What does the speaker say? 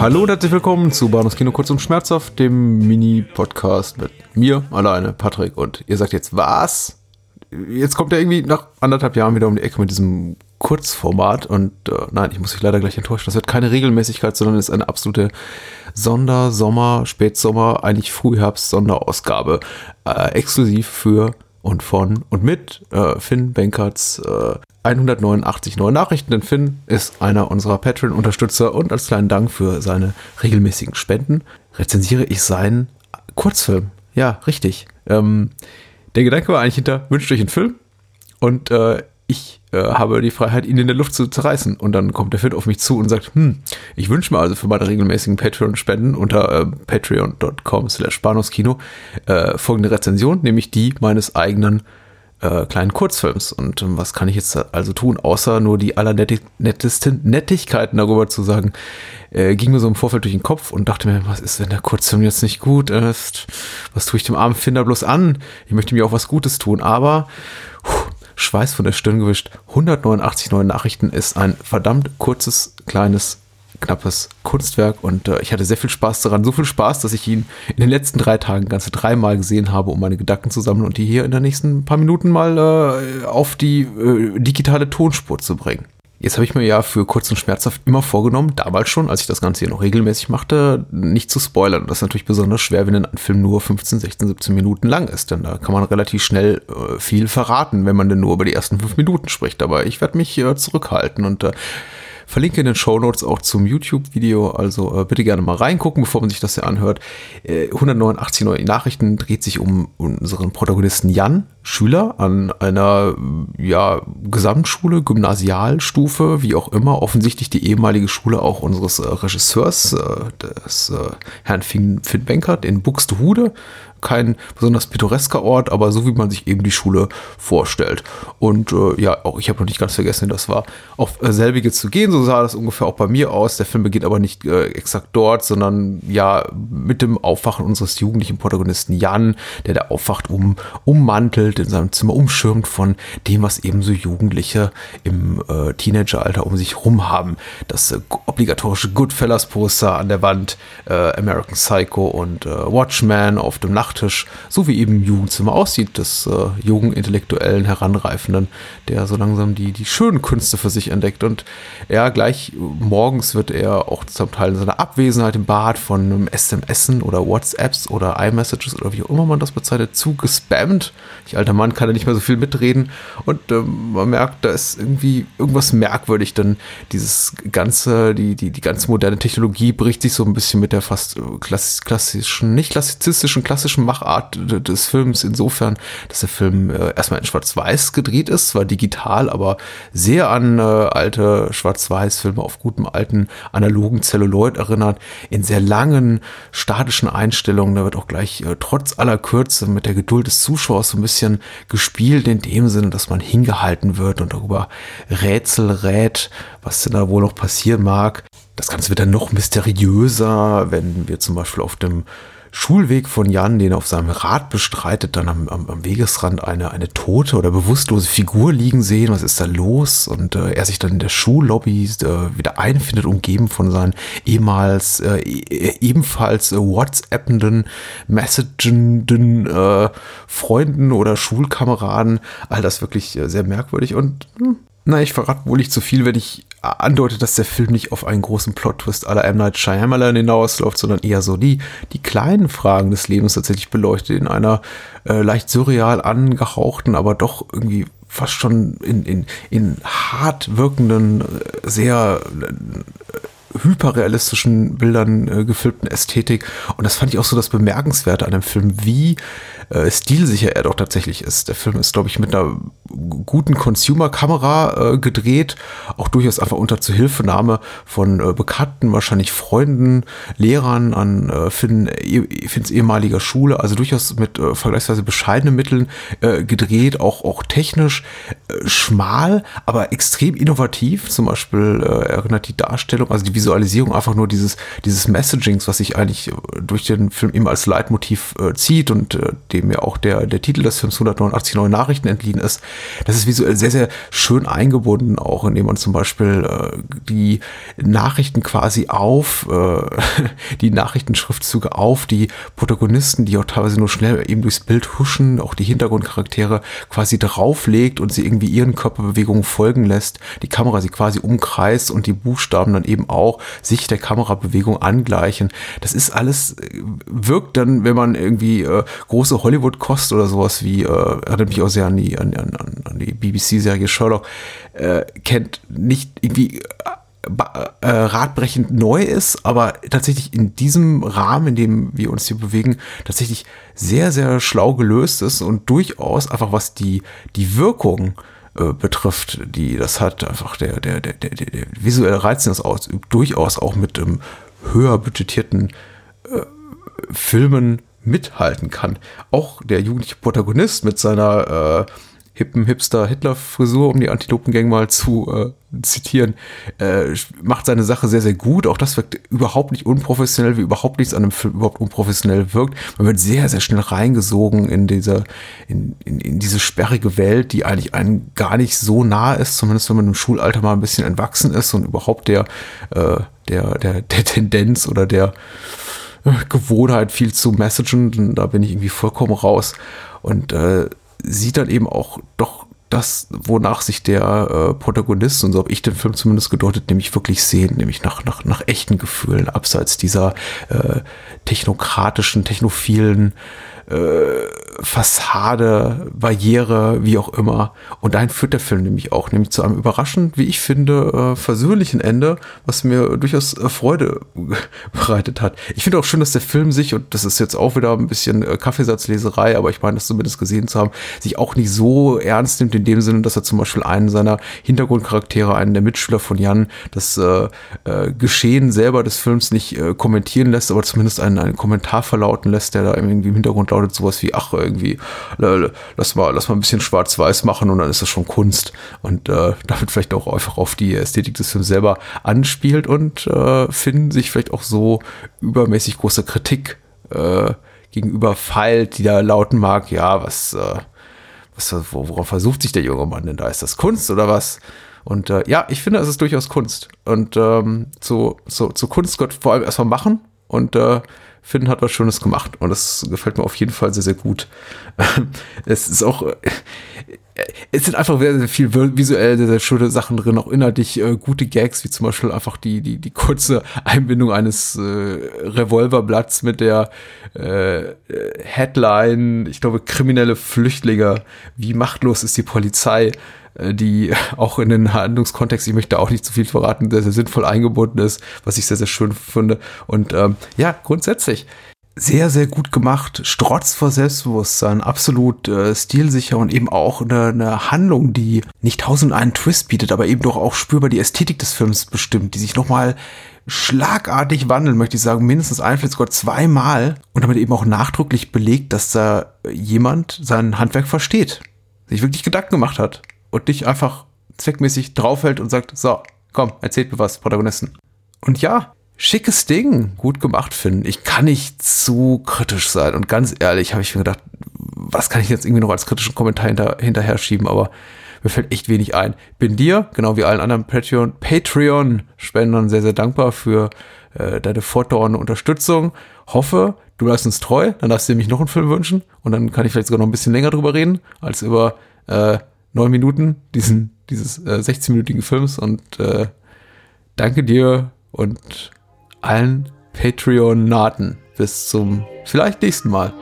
Hallo und herzlich willkommen zu Bahnhofs Kino kurz und schmerzhaft, dem Mini-Podcast mit mir alleine, Patrick. Und ihr sagt jetzt, was? Jetzt kommt er irgendwie nach anderthalb Jahren wieder um die Ecke mit diesem Kurzformat. Und äh, nein, ich muss mich leider gleich enttäuschen. Das wird keine Regelmäßigkeit, sondern ist eine absolute Sonder-, Sommer-, Spätsommer-, eigentlich Frühherbst-Sonderausgabe. Äh, exklusiv für und von und mit äh, Finn Benkerts äh, 189 neue Nachrichten, denn Finn ist einer unserer Patreon-Unterstützer und als kleinen Dank für seine regelmäßigen Spenden rezensiere ich seinen Kurzfilm. Ja, richtig. Ähm, der Gedanke war eigentlich hinter, wünscht euch einen Film und äh, ich äh, habe die Freiheit, ihn in der Luft zu zerreißen. Und dann kommt der Finn auf mich zu und sagt, hm, ich wünsche mir also für meine regelmäßigen Patreon-Spenden unter äh, patreon.com slash äh, folgende Rezension, nämlich die meines eigenen äh, kleinen Kurzfilms. Und ähm, was kann ich jetzt also tun, außer nur die allernettesten Nettigkeiten darüber zu sagen, äh, ging mir so im Vorfeld durch den Kopf und dachte mir, was ist, wenn der Kurzfilm jetzt nicht gut ist? Was tue ich dem armen Finder bloß an? Ich möchte mir auch was Gutes tun, aber puh, Schweiß von der Stirn gewischt. 189 neue Nachrichten ist ein verdammt kurzes, kleines knappes Kunstwerk und äh, ich hatte sehr viel Spaß daran. So viel Spaß, dass ich ihn in den letzten drei Tagen ganze dreimal gesehen habe, um meine Gedanken zu sammeln und die hier in den nächsten paar Minuten mal äh, auf die äh, digitale Tonspur zu bringen. Jetzt habe ich mir ja für kurz und schmerzhaft immer vorgenommen, damals schon, als ich das Ganze hier noch regelmäßig machte, nicht zu spoilern. das ist natürlich besonders schwer, wenn ein Film nur 15, 16, 17 Minuten lang ist, denn da kann man relativ schnell äh, viel verraten, wenn man denn nur über die ersten fünf Minuten spricht. Aber ich werde mich äh, zurückhalten und äh, Verlinke in den Show Notes auch zum YouTube-Video, also äh, bitte gerne mal reingucken, bevor man sich das hier anhört. Äh, 189 neue Nachrichten dreht sich um unseren Protagonisten Jan, Schüler an einer ja, Gesamtschule, Gymnasialstufe, wie auch immer, offensichtlich die ehemalige Schule auch unseres äh, Regisseurs, äh, des äh, Herrn Finn, Finn in Buxtehude kein besonders pittoresker Ort, aber so wie man sich eben die Schule vorstellt. Und äh, ja, auch ich habe noch nicht ganz vergessen, das war auf äh, selbige zu gehen. So sah das ungefähr auch bei mir aus. Der Film beginnt aber nicht äh, exakt dort, sondern ja mit dem Aufwachen unseres jugendlichen Protagonisten Jan, der da aufwacht, um ummantelt in seinem Zimmer, umschirmt von dem, was eben so Jugendliche im äh, Teenageralter um sich rum haben. Das äh, obligatorische Goodfellas-Poster an der Wand, äh, American Psycho und äh, Watchman auf dem Nacht Nachttisch, so wie eben Jugendzimmer aussieht, des äh, jungen, intellektuellen, Heranreifenden, der so langsam die, die schönen Künste für sich entdeckt. Und ja, gleich morgens wird er auch zum Teil in seiner Abwesenheit im Bad von SMS oder WhatsApps oder iMessages oder wie auch immer man das bezeichnet, zugespammt. Ich alter Mann kann ja nicht mehr so viel mitreden und ähm, man merkt, da ist irgendwie irgendwas merkwürdig, denn dieses ganze, die, die, die ganze moderne Technologie bricht sich so ein bisschen mit der fast äh, klassischen, nicht klassizistischen, klassischen klassischen Machart des Films insofern, dass der Film äh, erstmal in Schwarz-Weiß gedreht ist, zwar digital, aber sehr an äh, alte Schwarz-Weiß-Filme auf gutem alten analogen Celluloid erinnert, in sehr langen statischen Einstellungen. Da wird auch gleich äh, trotz aller Kürze mit der Geduld des Zuschauers so ein bisschen gespielt in dem Sinne, dass man hingehalten wird und darüber Rätsel rät, was denn da wohl noch passieren mag. Das Ganze wird dann noch mysteriöser, wenn wir zum Beispiel auf dem Schulweg von Jan, den er auf seinem Rad bestreitet, dann am, am, am, Wegesrand eine, eine tote oder bewusstlose Figur liegen sehen. Was ist da los? Und äh, er sich dann in der Schullobby äh, wieder einfindet, umgeben von seinen ehemals äh, e ebenfalls äh, WhatsAppenden, messagenden äh, Freunden oder Schulkameraden. All das wirklich äh, sehr merkwürdig und hm, na, ich verrate wohl nicht zu viel, wenn ich andeute, dass der Film nicht auf einen großen Plot-Twist aller M. Night Shyamalan hinausläuft, sondern eher so die, die kleinen Fragen des Lebens tatsächlich beleuchtet in einer äh, leicht surreal angehauchten, aber doch irgendwie fast schon in, in, in hart wirkenden, äh, sehr äh, hyperrealistischen Bildern äh, gefilmten Ästhetik. Und das fand ich auch so das Bemerkenswerte an dem Film, wie äh, stilsicher er doch tatsächlich ist. Der Film ist, glaube ich, mit einer guten Consumer-Kamera äh, gedreht, auch durchaus einfach unter Zuhilfenahme von äh, Bekannten, wahrscheinlich Freunden, Lehrern an äh, Finn, eh, Finns ehemaliger Schule, also durchaus mit äh, vergleichsweise bescheidenen Mitteln äh, gedreht, auch, auch technisch schmal, aber extrem innovativ. Zum Beispiel äh, erinnert die Darstellung, also die Visualisierung einfach nur dieses, dieses Messagings, was sich eigentlich äh, durch den Film immer als Leitmotiv äh, zieht und äh, dem ja auch der, der Titel des Films 189 neue Nachrichten entliehen ist. Das ist visuell sehr, sehr schön eingebunden, auch indem man zum Beispiel äh, die Nachrichten quasi auf, äh, die Nachrichtenschriftzüge auf die Protagonisten, die auch teilweise nur schnell eben durchs Bild huschen, auch die Hintergrundcharaktere quasi drauflegt und sie irgendwie ihren Körperbewegungen folgen lässt, die Kamera sie quasi umkreist und die Buchstaben dann eben auch sich der Kamerabewegung angleichen. Das ist alles, äh, wirkt dann, wenn man irgendwie äh, große Hollywood-Kost oder sowas wie, äh, erinnert mich auch sehr an die, an, an, an die BBC-Serie Sherlock, äh, kennt, nicht irgendwie äh, radbrechend neu ist, aber tatsächlich in diesem Rahmen, in dem wir uns hier bewegen, tatsächlich sehr, sehr schlau gelöst ist und durchaus einfach was die, die Wirkung äh, betrifft, die das hat, einfach der, der, der, der, der visuelle Reiz, den das ausübt, durchaus auch mit ähm, höher budgetierten äh, Filmen mithalten kann. Auch der jugendliche Protagonist mit seiner äh, hippen Hipster-Hitler-Frisur, um die Antilopengang mal zu äh, zitieren, äh, macht seine Sache sehr, sehr gut. Auch das wirkt überhaupt nicht unprofessionell, wie überhaupt nichts an einem Film überhaupt unprofessionell wirkt. Man wird sehr, sehr schnell reingesogen in diese, in, in, in diese sperrige Welt, die eigentlich einem gar nicht so nah ist, zumindest wenn man im Schulalter mal ein bisschen entwachsen ist und überhaupt der, äh, der, der, der Tendenz oder der äh, Gewohnheit viel zu messagen, da bin ich irgendwie vollkommen raus. Und äh, sieht dann eben auch doch das, wonach sich der äh, Protagonist, und so habe ich den Film zumindest gedeutet, nämlich wirklich sehen, nämlich nach, nach, nach echten Gefühlen, abseits dieser äh, technokratischen, technophilen äh, Fassade, Barriere, wie auch immer. Und dahin führt der Film nämlich auch, nämlich zu einem überraschend, wie ich finde, äh, versöhnlichen Ende, was mir durchaus äh, Freude bereitet hat. Ich finde auch schön, dass der Film sich, und das ist jetzt auch wieder ein bisschen äh, Kaffeesatzleserei, aber ich meine, das zumindest gesehen zu haben, sich auch nicht so ernst nimmt in dem Sinne, dass er zum Beispiel einen seiner Hintergrundcharaktere, einen der Mitschüler von Jan, das äh, äh, Geschehen selber des Films nicht äh, kommentieren lässt, aber zumindest einen, einen Kommentar verlauten lässt, der da irgendwie im Hintergrund lautet sowas wie, ach, irgendwie, lass mal, lass mal ein bisschen schwarz-weiß machen und dann ist das schon Kunst. Und äh, damit vielleicht auch einfach auf die Ästhetik des Films selber anspielt und äh, finden sich vielleicht auch so übermäßig große Kritik äh, gegenüber feilt, die da lauten mag, ja, was, äh, was, worauf versucht sich der junge Mann denn da? Ist das Kunst oder was? Und äh, ja, ich finde, es ist durchaus Kunst. Und ähm, zu, zu, zu Kunst Gott vor allem erstmal machen und äh, Finn hat was Schönes gemacht und das gefällt mir auf jeden Fall sehr, sehr gut. es ist auch, äh, es sind einfach sehr, sehr viel visuell sehr, sehr schöne Sachen drin, auch inhaltlich äh, gute Gags, wie zum Beispiel einfach die, die, die kurze Einbindung eines äh, Revolverblatts mit der äh, Headline, ich glaube, kriminelle Flüchtlinge, wie machtlos ist die Polizei? Äh, die auch in den Handlungskontext, ich möchte auch nicht zu viel verraten, sehr, sehr sinnvoll eingebunden ist, was ich sehr, sehr schön finde. Und ähm, ja, grundsätzlich sehr, sehr gut gemacht, strotzt vor Selbstbewusstsein, absolut äh, stilsicher und eben auch eine, eine Handlung, die nicht tausend einen Twist bietet, aber eben doch auch spürbar die Ästhetik des Films bestimmt, die sich nochmal schlagartig wandeln, möchte ich sagen, mindestens ein, vielleicht sogar zweimal und damit eben auch nachdrücklich belegt, dass da jemand sein Handwerk versteht, sich wirklich Gedanken gemacht hat und dich einfach zweckmäßig draufhält und sagt, so, komm, erzählt mir was, Protagonisten. Und ja, schickes Ding, gut gemacht finden. Ich kann nicht zu kritisch sein. Und ganz ehrlich habe ich mir gedacht, was kann ich jetzt irgendwie noch als kritischen Kommentar hinter, hinterher schieben, aber mir fällt echt wenig ein. Bin dir, genau wie allen anderen Patreon, Patreon-Spendern sehr, sehr dankbar für äh, deine fortdauernde Unterstützung. Hoffe, du bleibst uns treu, dann darfst du mich noch einen Film wünschen und dann kann ich vielleicht sogar noch ein bisschen länger drüber reden, als über äh, neun Minuten diesen, dieses äh, 16-minütigen Films und äh, danke dir und allen Patreon-Naten. Bis zum vielleicht nächsten Mal.